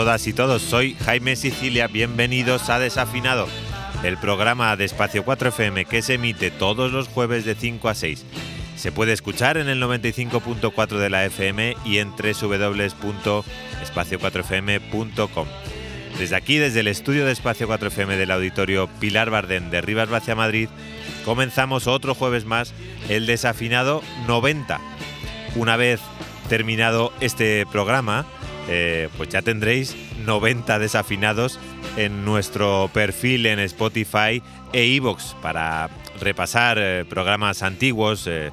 Todas y todos, soy Jaime Sicilia, bienvenidos a Desafinado, el programa de Espacio 4 FM que se emite todos los jueves de 5 a 6. Se puede escuchar en el 95.4 de la FM y en www.espacio4fm.com. Desde aquí, desde el estudio de Espacio 4 FM del auditorio Pilar Bardén de Rivas Vacia Madrid, comenzamos otro jueves más, el desafinado 90. Una vez terminado este programa, eh, pues ya tendréis 90 desafinados en nuestro perfil en Spotify e iVoox para repasar eh, programas antiguos, eh,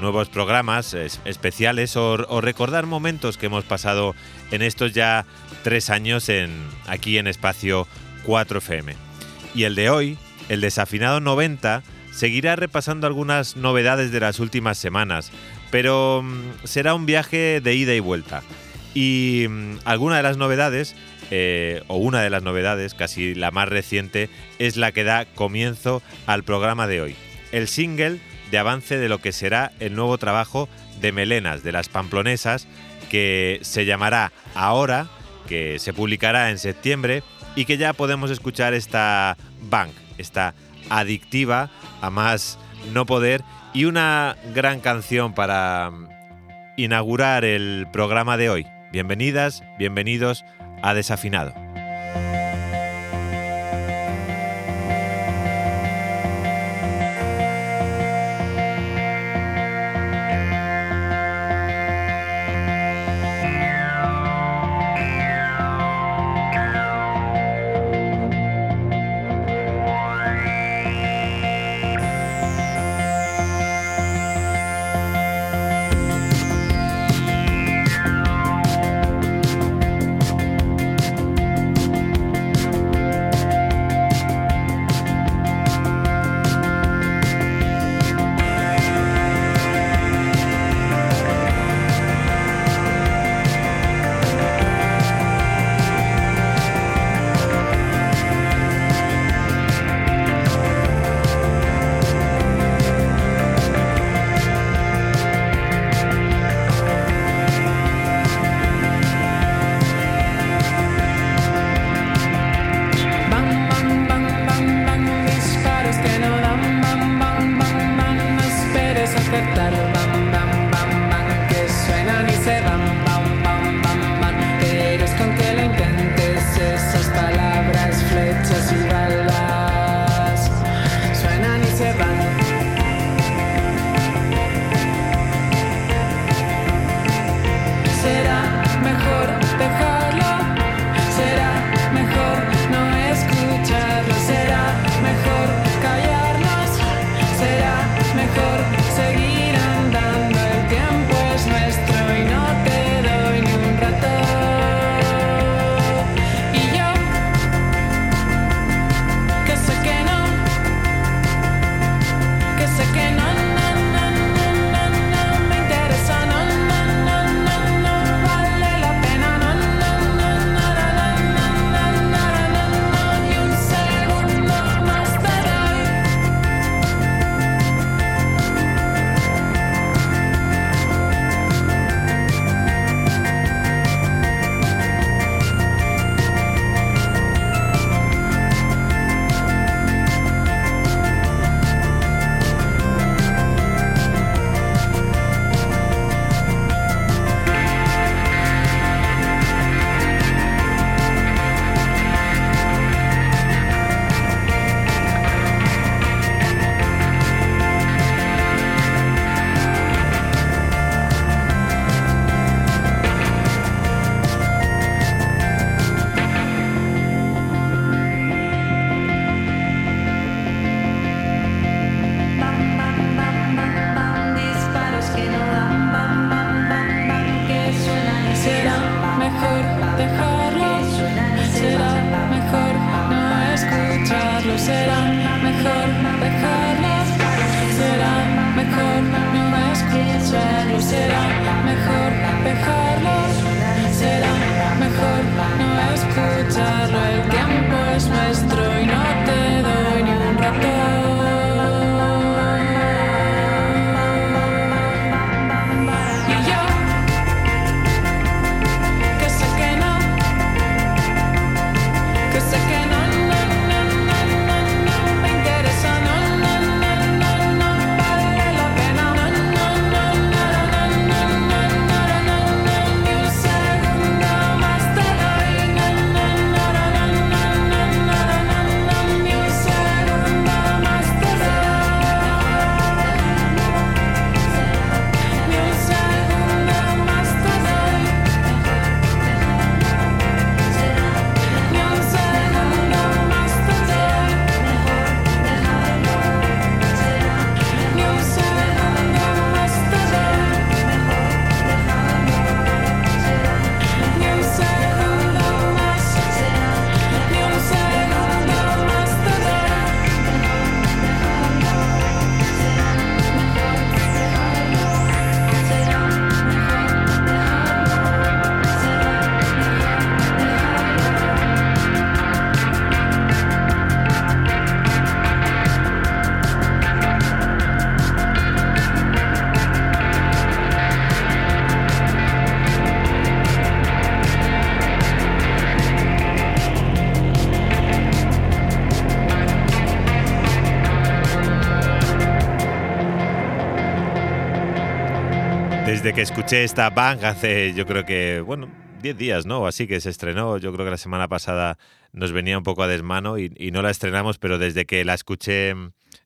nuevos programas especiales o, recordar momentos que hemos pasado en estos ya tres años en, aquí en Espacio 4FM. Y el de hoy, el desafinado 90, seguirá repasando algunas novedades de las últimas semanas, pero mm, será un viaje de ida y vuelta. Y mm, alguna de las novedades, eh, o una de las novedades, casi la más reciente, es la que da comienzo al programa de hoy. El single de avance de lo que será el nuevo trabajo de Melenas, de las Pamplonesas, que se llamará Ahora, que se publicará en septiembre y que ya podemos escuchar esta bank, esta adictiva a más no poder y una gran canción para mm, inaugurar el programa de hoy. Bienvenidas, bienvenidos a Desafinado. better than dejarlo. Será mejor no escucharlo. Será mejor dejarlo. Será mejor no escucharlo. Será mejor dejarlo. Será mejor no escucharlo. El tiempo es nuestro. Desde que escuché esta bang hace, yo creo que, bueno, 10 días, ¿no? Así que se estrenó, yo creo que la semana pasada nos venía un poco a desmano y, no la estrenamos, pero desde que la escuché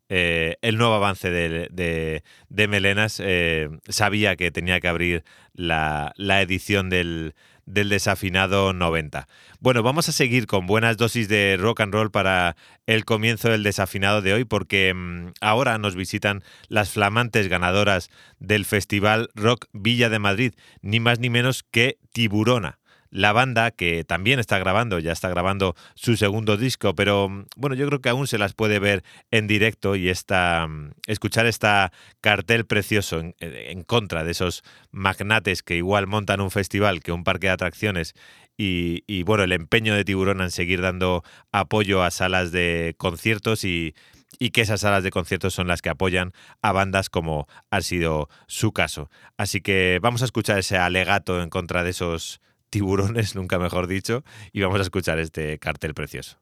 eh, el nuevo avance de, Melenas, eh, sabía que tenía que abrir la, la edición del, del desafinado 90. Bueno, vamos a seguir con buenas dosis de rock and roll para el comienzo del desafinado de hoy, porque mm, ahora nos visitan las flamantes ganadoras del Festival Rock Villa de Madrid, ni más ni menos que Tiburona la banda que también está grabando, ya está grabando su segundo disco, pero mm, bueno, yo creo que aún se las puede ver en directo y esta, mm, escuchar esta cartel precioso en, contra de esos magnates que igual montan un festival que un parque de atracciones y, y bueno, el empeño de Tiburón en seguir dando apoyo a salas de conciertos y y que esas salas de conciertos son las que apoyan a bandas como ha sido su caso. Así que vamos a escuchar ese alegato en contra de esos tiburones, nunca mejor dicho, y vamos a escuchar este cartel precioso.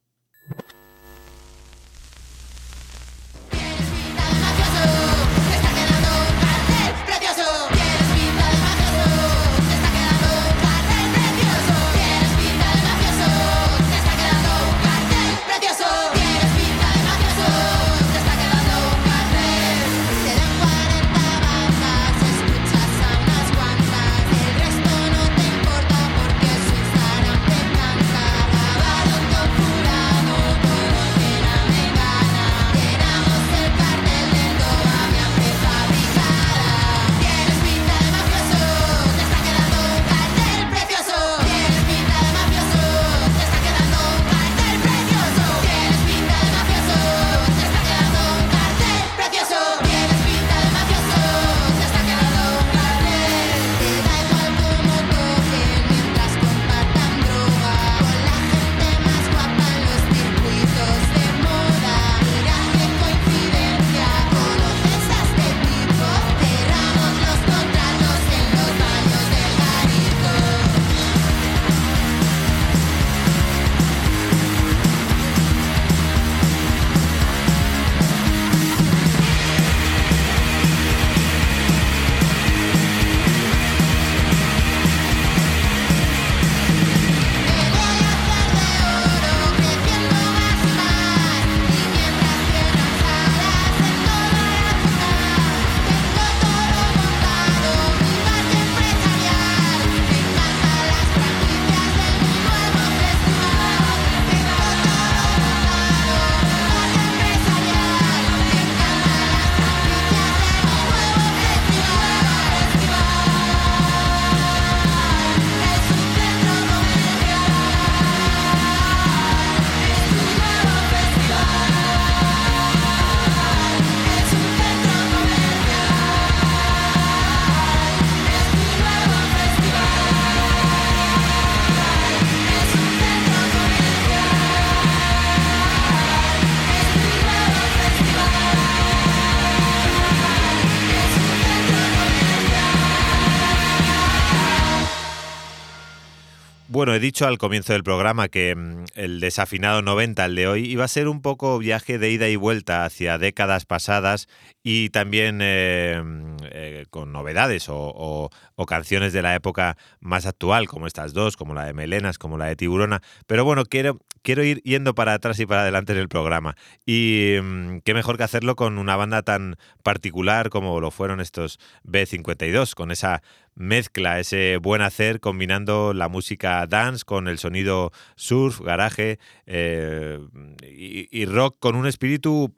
Bueno, he dicho al comienzo del programa que mm, el desafinado 90, el de hoy, iba a ser un poco viaje de ida y vuelta hacia décadas pasadas y también eh, eh, con novedades o, canciones de la época más actual, como estas dos, como la de Melenas, como la de Tiburona. Pero bueno, quiero, quiero ir yendo para atrás y para adelante en el programa. Y mm, qué mejor que hacerlo con una banda tan particular como lo fueron estos B52, con esa mezcla, ese buen hacer combinando la música dance con el sonido surf, garaje eh, y, rock con un espíritu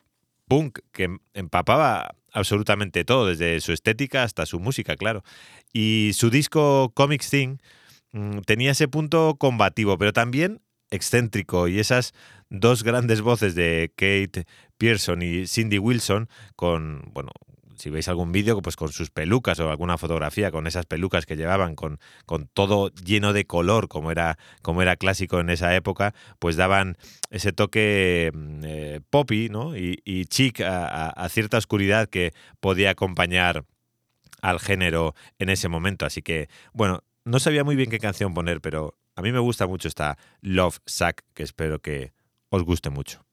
punk que empapaba absolutamente todo, desde su estética hasta su música, claro. Y su disco Comic Thing mm, tenía ese punto combativo, pero también excéntrico y esas dos grandes voces de Kate Pearson y Cindy Wilson con, bueno, si veis algún vídeo, pues con sus pelucas o alguna fotografía con esas pelucas que llevaban, con, con todo lleno de color, como era, como era clásico en esa época, pues daban ese toque mm, eh, poppy ¿no? y, chic a, cierta oscuridad que podía acompañar al género en ese momento. Así que, bueno, no sabía muy bien qué canción poner, pero a mí me gusta mucho esta Love Sack, que espero que os guste mucho.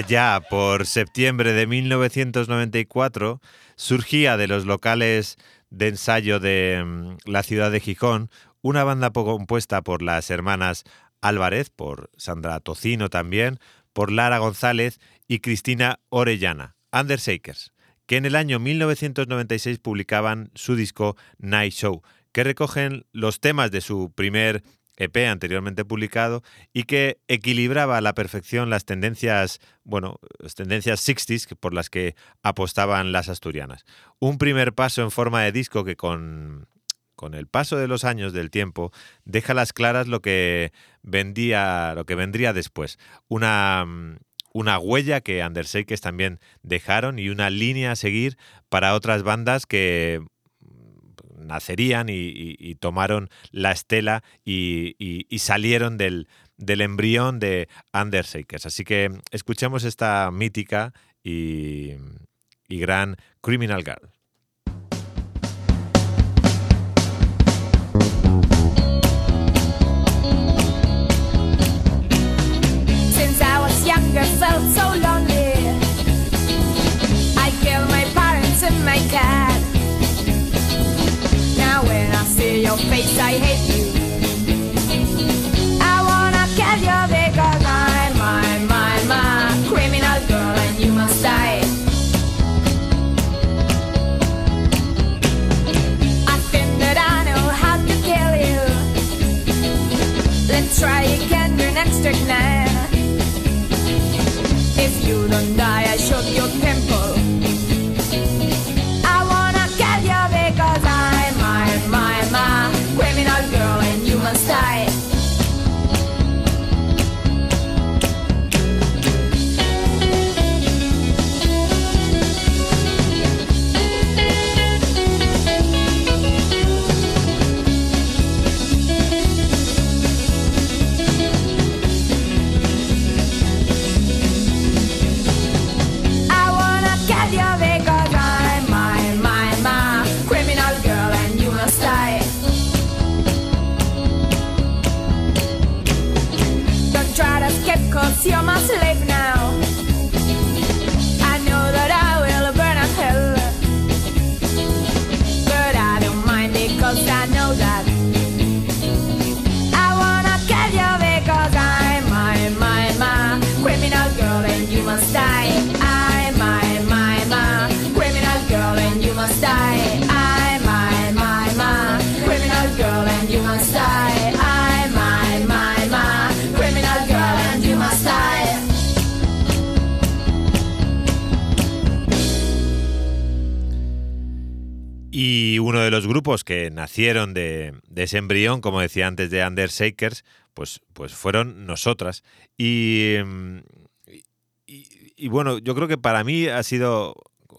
Allá por septiembre de 1994, surgía de los locales de ensayo de mm, la ciudad de Gijón una banda compuesta por las hermanas Álvarez, por Sandra Tocino también, por Lara González y Cristina Orellana, Undershakers, que en el año 1996 publicaban su disco Night Show, que recogen los temas de su primer EP anteriormente publicado y que equilibraba a la perfección las tendencias, bueno, las tendencias 60s por las que apostaban las asturianas. Un primer paso en forma de disco que con, con el paso de los años del tiempo deja las claras lo que vendía, lo que vendría después. Una una huella que Undershakers también dejaron y una línea a seguir para otras bandas que nacerían y, tomaron la estela y, salieron del, del, embrión de Undershakers. Así que escuchemos esta mítica y, gran Criminal Girl. Face, I hate you. I wanna kill you because I'm my, my, my criminal girl and you must die. I think that I know how to kill you. Let's try again your next night. If you don't die, I shoot your los grupos que nacieron de, ese embrión, como decía antes de Undershakers, pues, pues fueron nosotras. Y, y, y, bueno, yo creo que para mí ha sido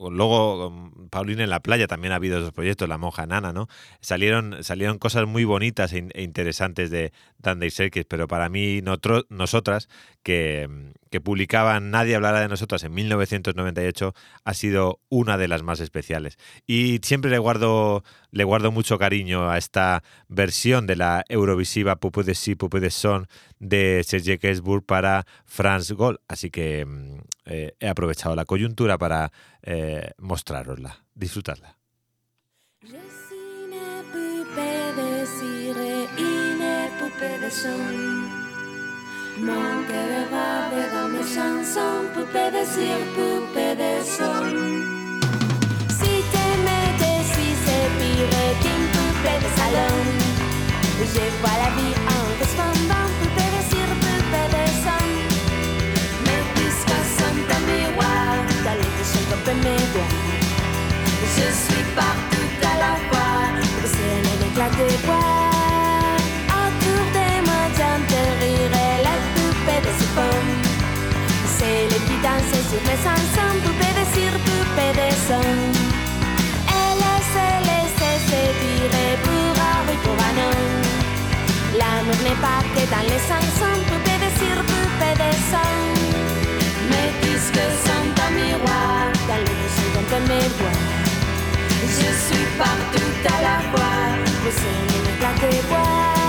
luego Paulina en la playa también ha habido esos proyectos, La Monja Nana, ¿no? Salieron, salieron cosas muy bonitas e, e interesantes de Dandy Serkis, pero para mí, nosotras, que, que, publicaban Nadie hablará de nosotras en 1998, ha sido una de las más especiales. Y siempre le guardo, le guardo mucho cariño a esta versión de la Eurovisiva Pupu de Si, Pupu de Son de Serge Gainsbourg para France Gold. Así que mm, eh, he aprovechado la coyuntura para eh, mostrarosla. Disfrutadla. Des bois. Autour de moi, j'entends rire la poupée de siphon. C'est les qui dansent sur les chansons, poupée de cire, poupée de son. Elle se laisse séduire pour un oui, pour un non. L'amour n'est pas que dans les chansons, poupée de cire, poupée de son. Mais puisque sont un miroir, dans le dessus de mes voix. Je suis partout à la fois, le ciel me tes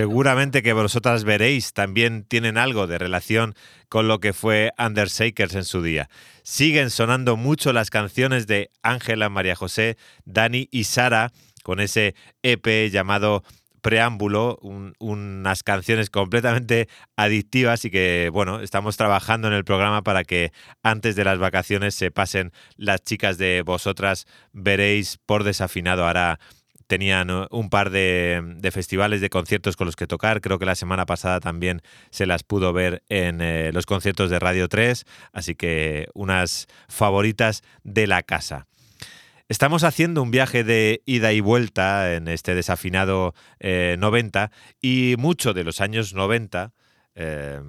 Seguramente que vosotras veréis también tienen algo de relación con lo que fue Undershakers en su día. Siguen sonando mucho las canciones de Ángela, María José, Dani y Sara con ese EP llamado Preámbulo, unas canciones completamente adictivas y que, bueno, estamos trabajando en el programa para que antes de las vacaciones se pasen las chicas de vosotras. Veréis por desafinado hará tenían un par de, festivales, de conciertos con los que tocar. Creo que la semana pasada también se las pudo ver en eh, los conciertos de Radio 3, así que unas favoritas de la casa. Estamos haciendo un viaje de ida y vuelta en este desafinado 90 eh, y mucho de los años 90 eh,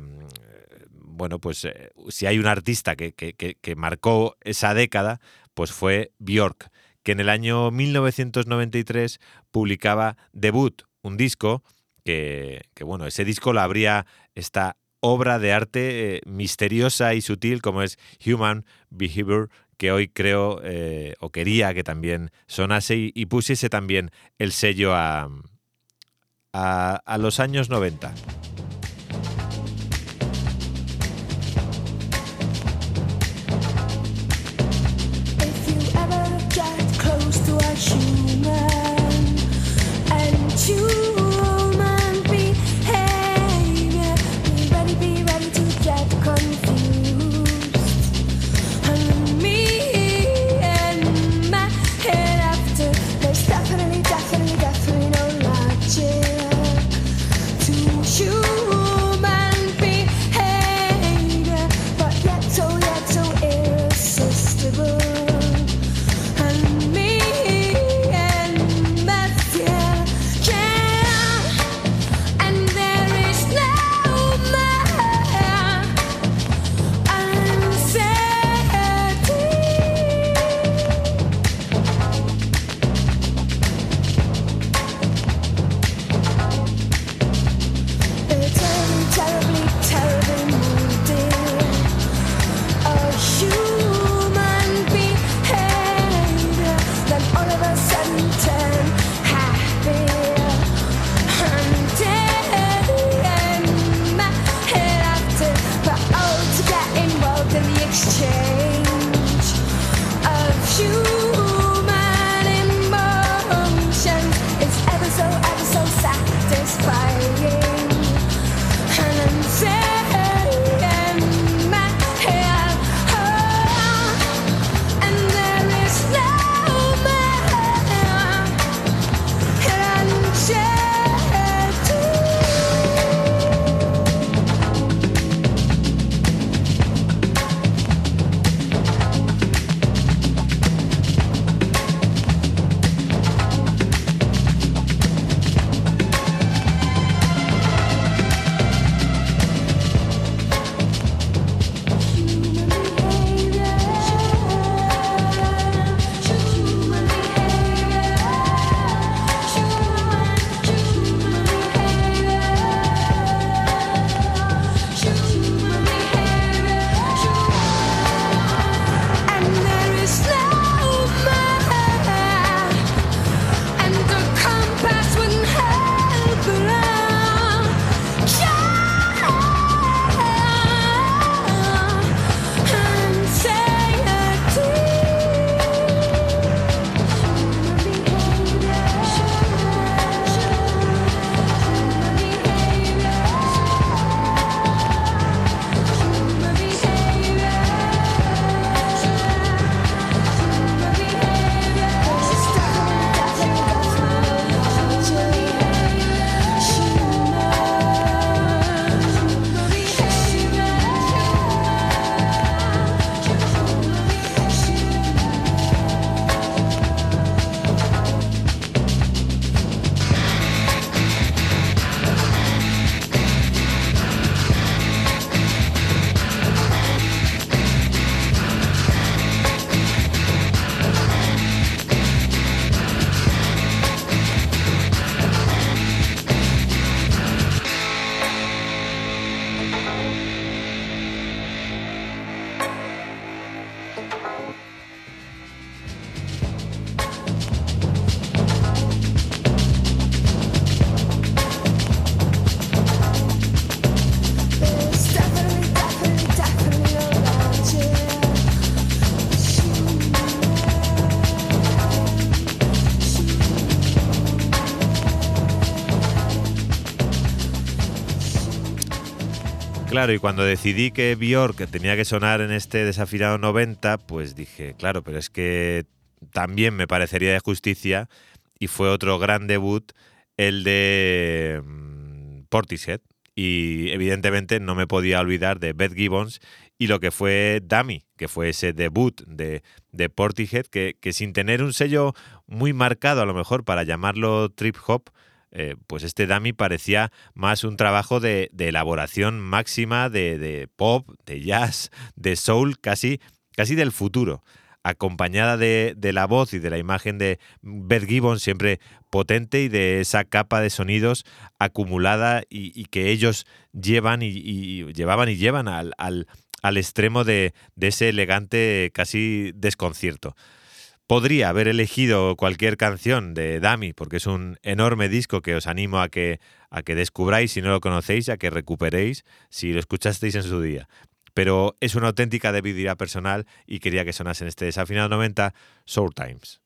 bueno, pues eh, si hay un artista que, que, marcó esa década, pues fue Björk, que en el año 1993 publicaba Debut, un disco que, bueno, ese disco lo abría esta obra de arte misteriosa y sutil como es Human Behavior, que hoy creo eh, o quería que también sonase y, pusiese también el sello a, a, a los años 90. Claro, y cuando decidí que Björk tenía que sonar en este desafinado 90, pues dije, claro, pero es que también me parecería de justicia y fue otro gran debut el de mm, Portishead. Y evidentemente no me podía olvidar de Beth Gibbons y lo que fue Dummy, que fue ese debut de, Portishead, que, sin tener un sello muy marcado a lo mejor para llamarlo trip hop, eh, pues este Dummy parecía más un trabajo de, elaboración máxima de, pop, de jazz, de soul, casi, casi del futuro acompañada de, la voz y de la imagen de Beth Gibbon, siempre potente, y de esa capa de sonidos acumulada y, que ellos llevan y, llevaban y llevan al, al, al extremo de, ese elegante casi desconcierto. Podría haber elegido cualquier canción de Dami, porque es un enorme disco que os animo a que, a que descubráis si no lo conocéis, a que recuperéis si lo escuchasteis en su día pero es una auténtica debilidad personal y quería que sonase en este desafinado 90 Soul Times.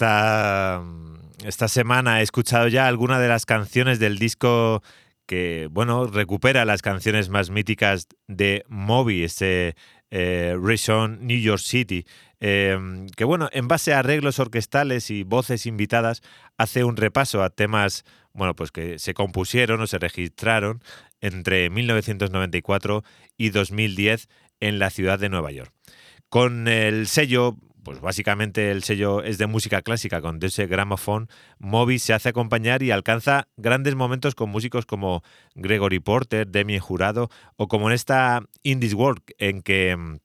Esta, esta semana he escuchado ya algunas de las canciones del disco que, bueno, recupera las canciones más míticas de Moby, ese eh, New York City, em, que, bueno, en base a arreglos orquestales y voces invitadas, hace un repaso a temas, bueno, pues que se compusieron o se registraron entre 1994 y 2010 en la ciudad de Nueva York. Con el sello pues básicamente el sello es de música clásica con ese Gramophone, Moby se hace acompañar y alcanza grandes momentos con músicos como Gregory Porter, Demi Jurado o como en esta Indies World en que mm,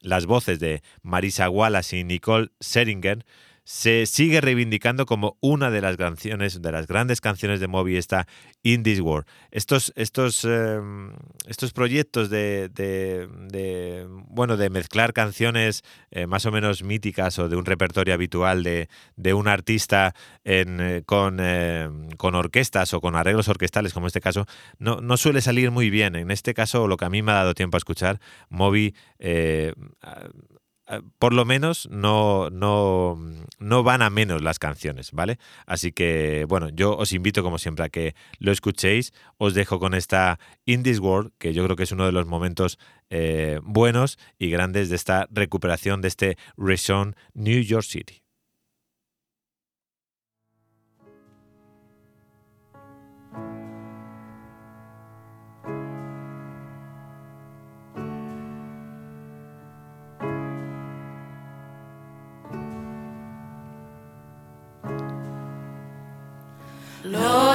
las voces de Marisa Wallace y Nicole Seringen se sigue reivindicando como una de las canciones, de las grandes canciones de Moby, esta In This World. Estos, estos, em, estos proyectos de, de, bueno, de mezclar canciones eh, más o menos míticas o de un repertorio habitual de, un artista en, eh, con, em, con, orquestas o con arreglos orquestales, como en este caso, no, no suele salir muy bien. En este caso, lo que a mí me ha dado tiempo a escuchar, Moby eh, por lo menos no, no, no, van a menos las canciones, ¿vale? Así que, bueno, yo os invito como siempre a que lo escuchéis. Os dejo con esta In This World, que yo creo que es uno de los momentos eh, buenos y grandes de esta recuperación de este Reshon New York City. Lord,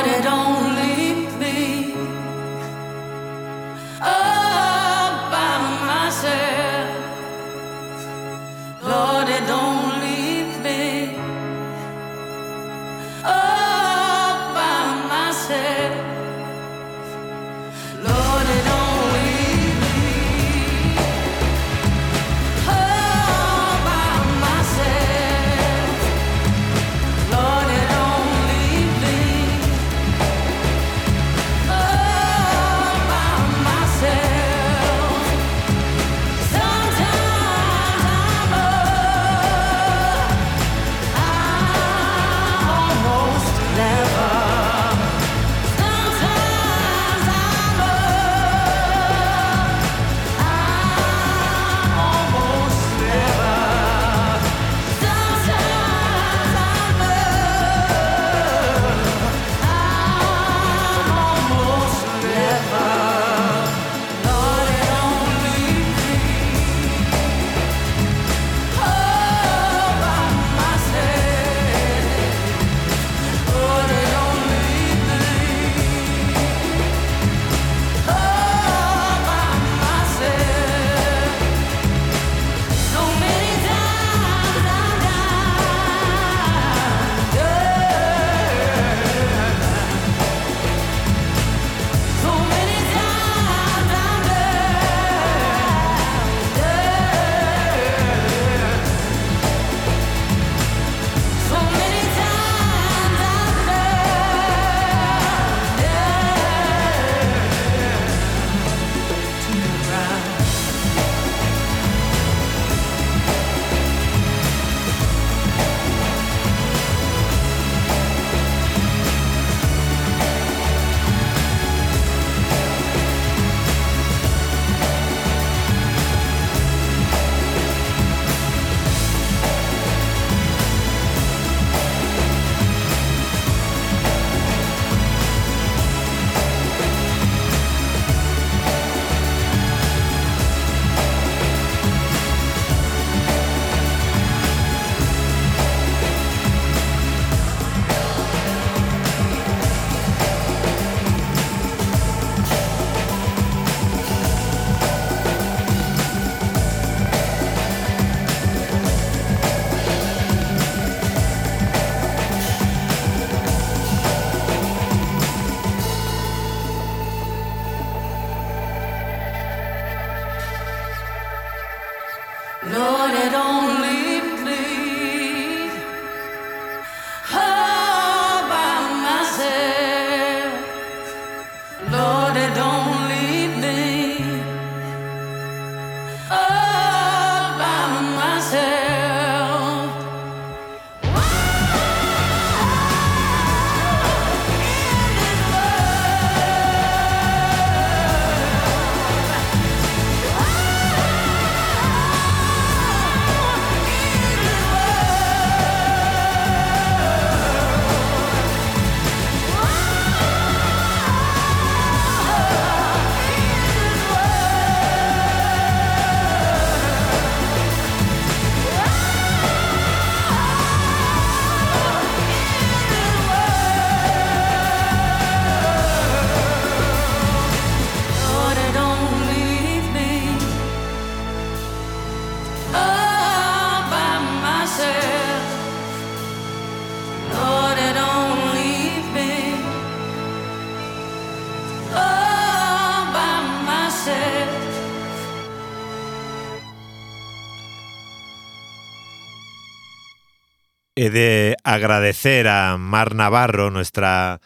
He de agradecer a Mar Navarro, nuestra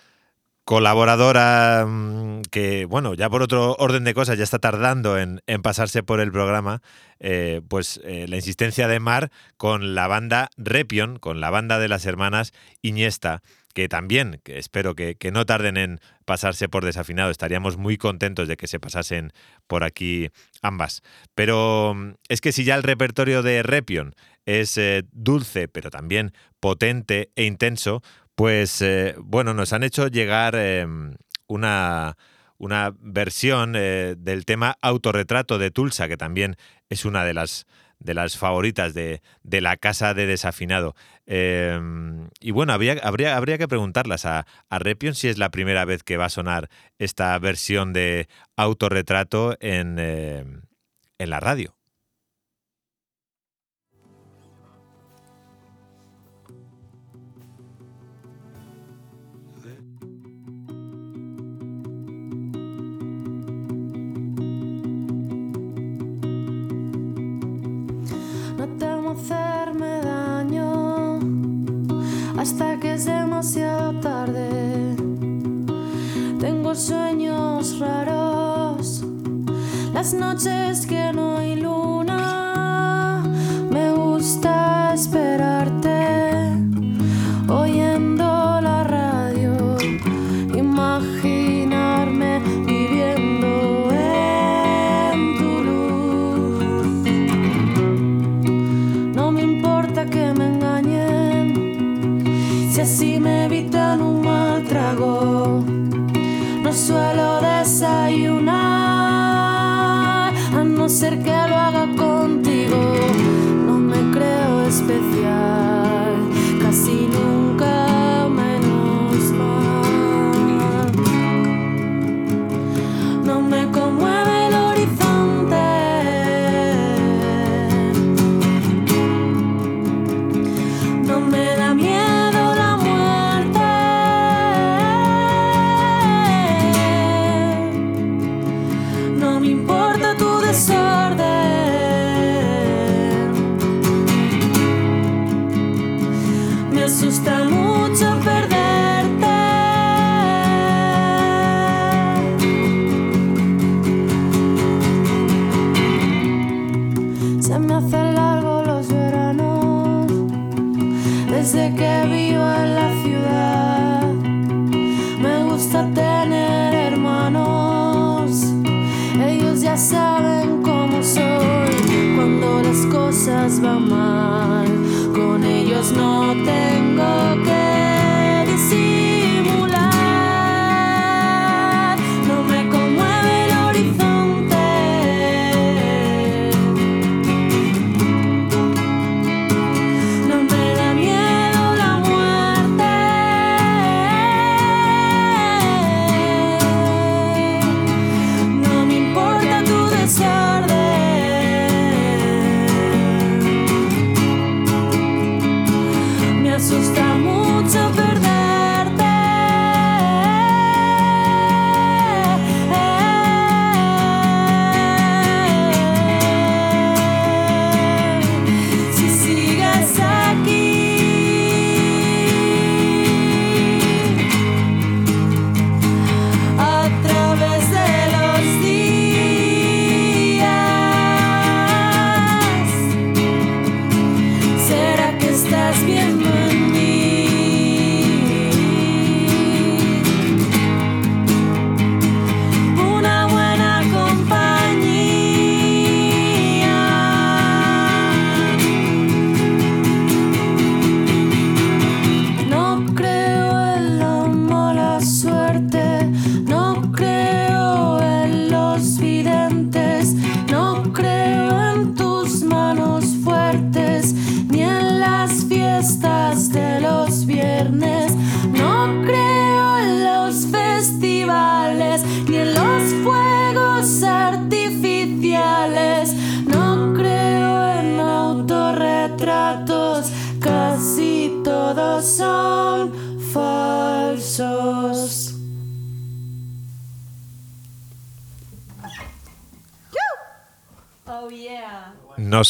colaboradora mm, que, bueno, ya por otro orden de cosas ya está tardando en, en pasarse por el programa, eh, pues eh, la insistencia de Mar con la banda Repion, con la banda de las hermanas Iñesta, que también, que espero que, que no tarden en pasarse por desafinado, estaríamos muy contentos de que se pasasen por aquí ambas. Pero mm, es que si ya el repertorio de Repion es eh, dulce, pero también potente e intenso, pues eh, bueno, nos han hecho llegar eh, una, una, versión eh, del tema Autorretrato de Tulsa, que también es una de las, de las favoritas de, de la casa de desafinado. y bueno, habría, habría, habría que preguntarlas a, a, Repion si es la primera vez que va a sonar esta versión de Autorretrato en, en la radio. Es demasiado tarde. Tengo sueños raros, las noches que no hay luna. Me gusta esperarte,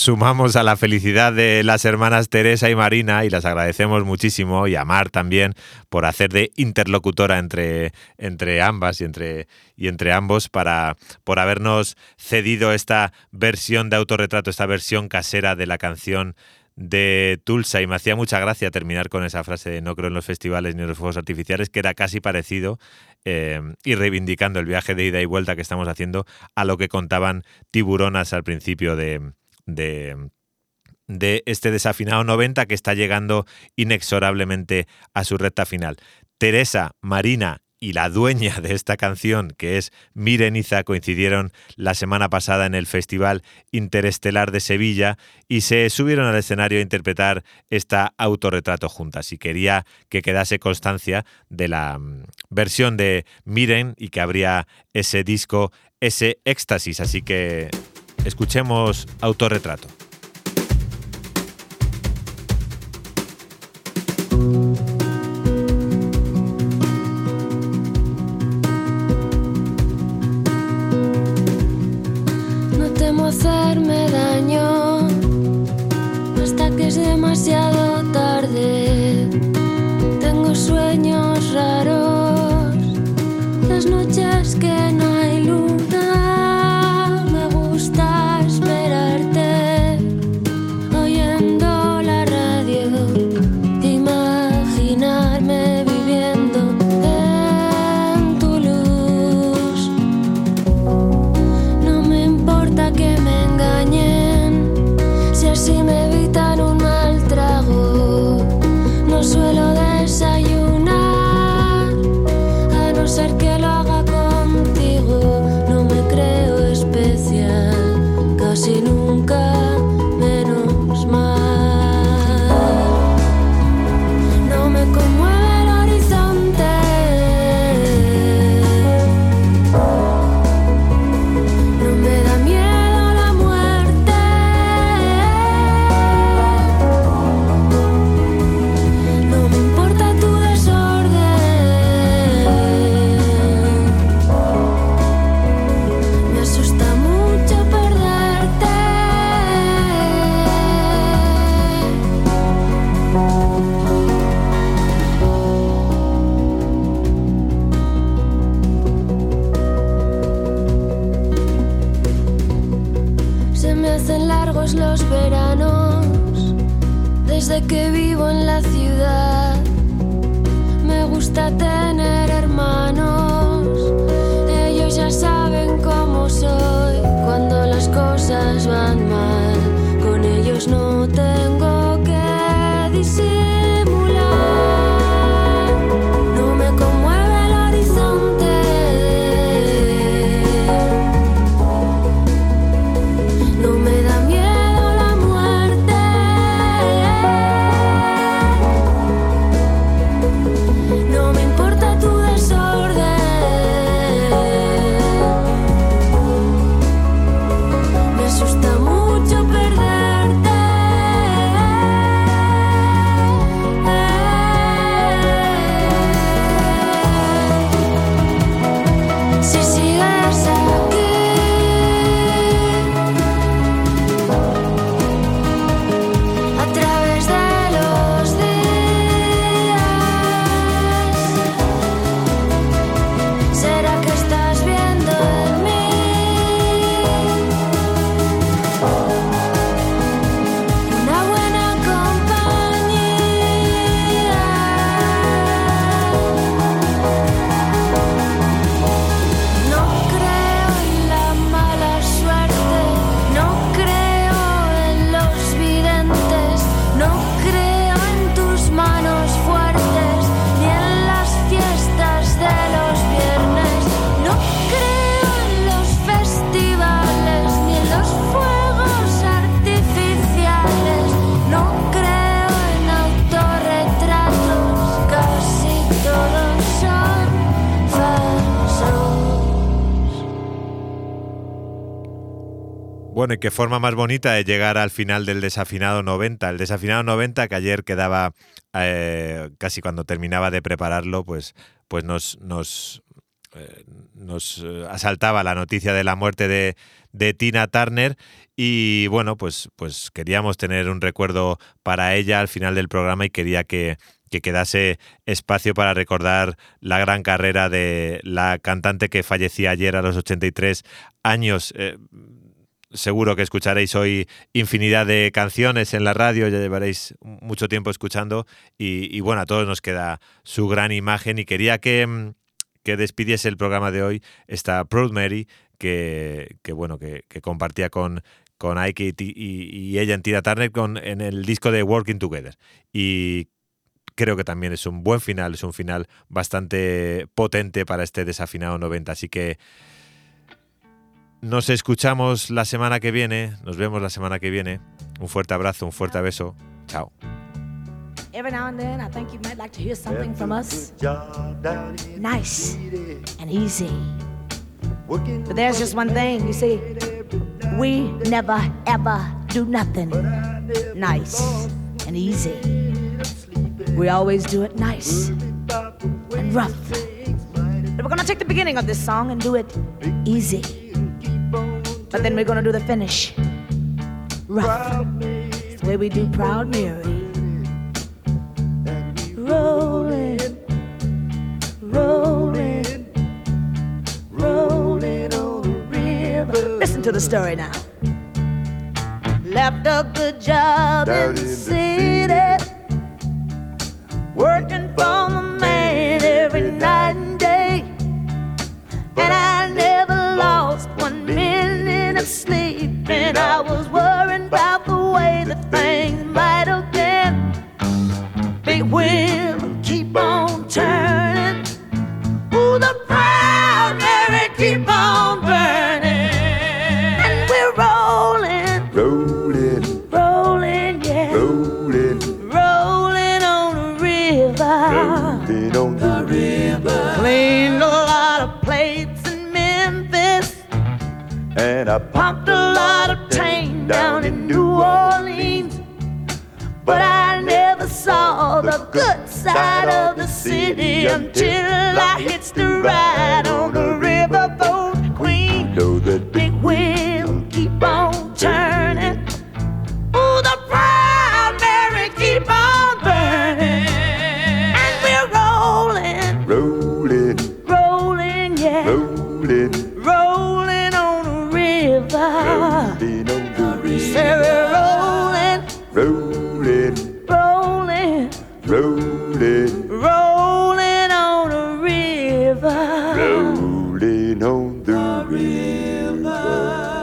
sumamos a la felicidad de las hermanas Teresa y Marina y las agradecemos muchísimo y a Mar también por hacer de interlocutora entre, entre ambas y entre, y entre ambos para por habernos cedido esta versión de autorretrato, esta versión casera de la canción de Tulsa. Y me hacía mucha gracia terminar con esa frase de no creo en los festivales ni en los fuegos artificiales, que era casi parecido eh, y reivindicando el viaje de ida y vuelta que estamos haciendo a lo que contaban tiburonas al principio de, de, de este desafinado 90 que está llegando inexorablemente a su recta final. Teresa, Marina y la dueña de esta canción, que es Mireniza, coincidieron la semana pasada en el Festival Interestelar de Sevilla y se subieron al escenario a interpretar esta autorretrato juntas. Y quería que quedase constancia de la mm, versión de Miren y que habría ese disco, ese éxtasis. Así que escuchemos autorretrato. Bueno, y qué forma más bonita de llegar al final del desafinado 90. El desafinado 90 que ayer quedaba eh, casi cuando terminaba de prepararlo, pues, pues nos, nos eh, nos eh, asaltaba la noticia de la muerte de, Tina Turner y bueno, pues, pues queríamos tener un recuerdo para ella al final del programa y quería que, que quedase espacio para recordar la gran carrera de la cantante que fallecía ayer a los 83 años. Seguro que escucharéis hoy infinidad de canciones en la radio, ya llevaréis mucho tiempo escuchando y, bueno, a todos nos queda su gran imagen y quería que, que despidiese el programa de hoy esta Proud Mary que, bueno, que, compartía con, con Ike y, ella en Tina Turner con, en el disco de Working Together. Y creo que también es un buen final, es un final bastante potente para este desafinado 90. Así que nos escuchamos la semana que viene, nos vemos la semana que viene. Un fuerte abrazo, un fuerte beso. Chao. Every now and then, I think you might like to hear something from us. Nice and easy. But there's just one thing, you see, we never ever do nothing nice and easy. We always do it nice and rough. But we're gonna take the beginning of this song and do it easy. But then we're gonna do the finish rough. It's the way we do Proud Mary. Rolling, rolling, rolling on the river. Listen to the story now. Left a good job in the city when good side of the city until I hitched the ride river, rolling on the river.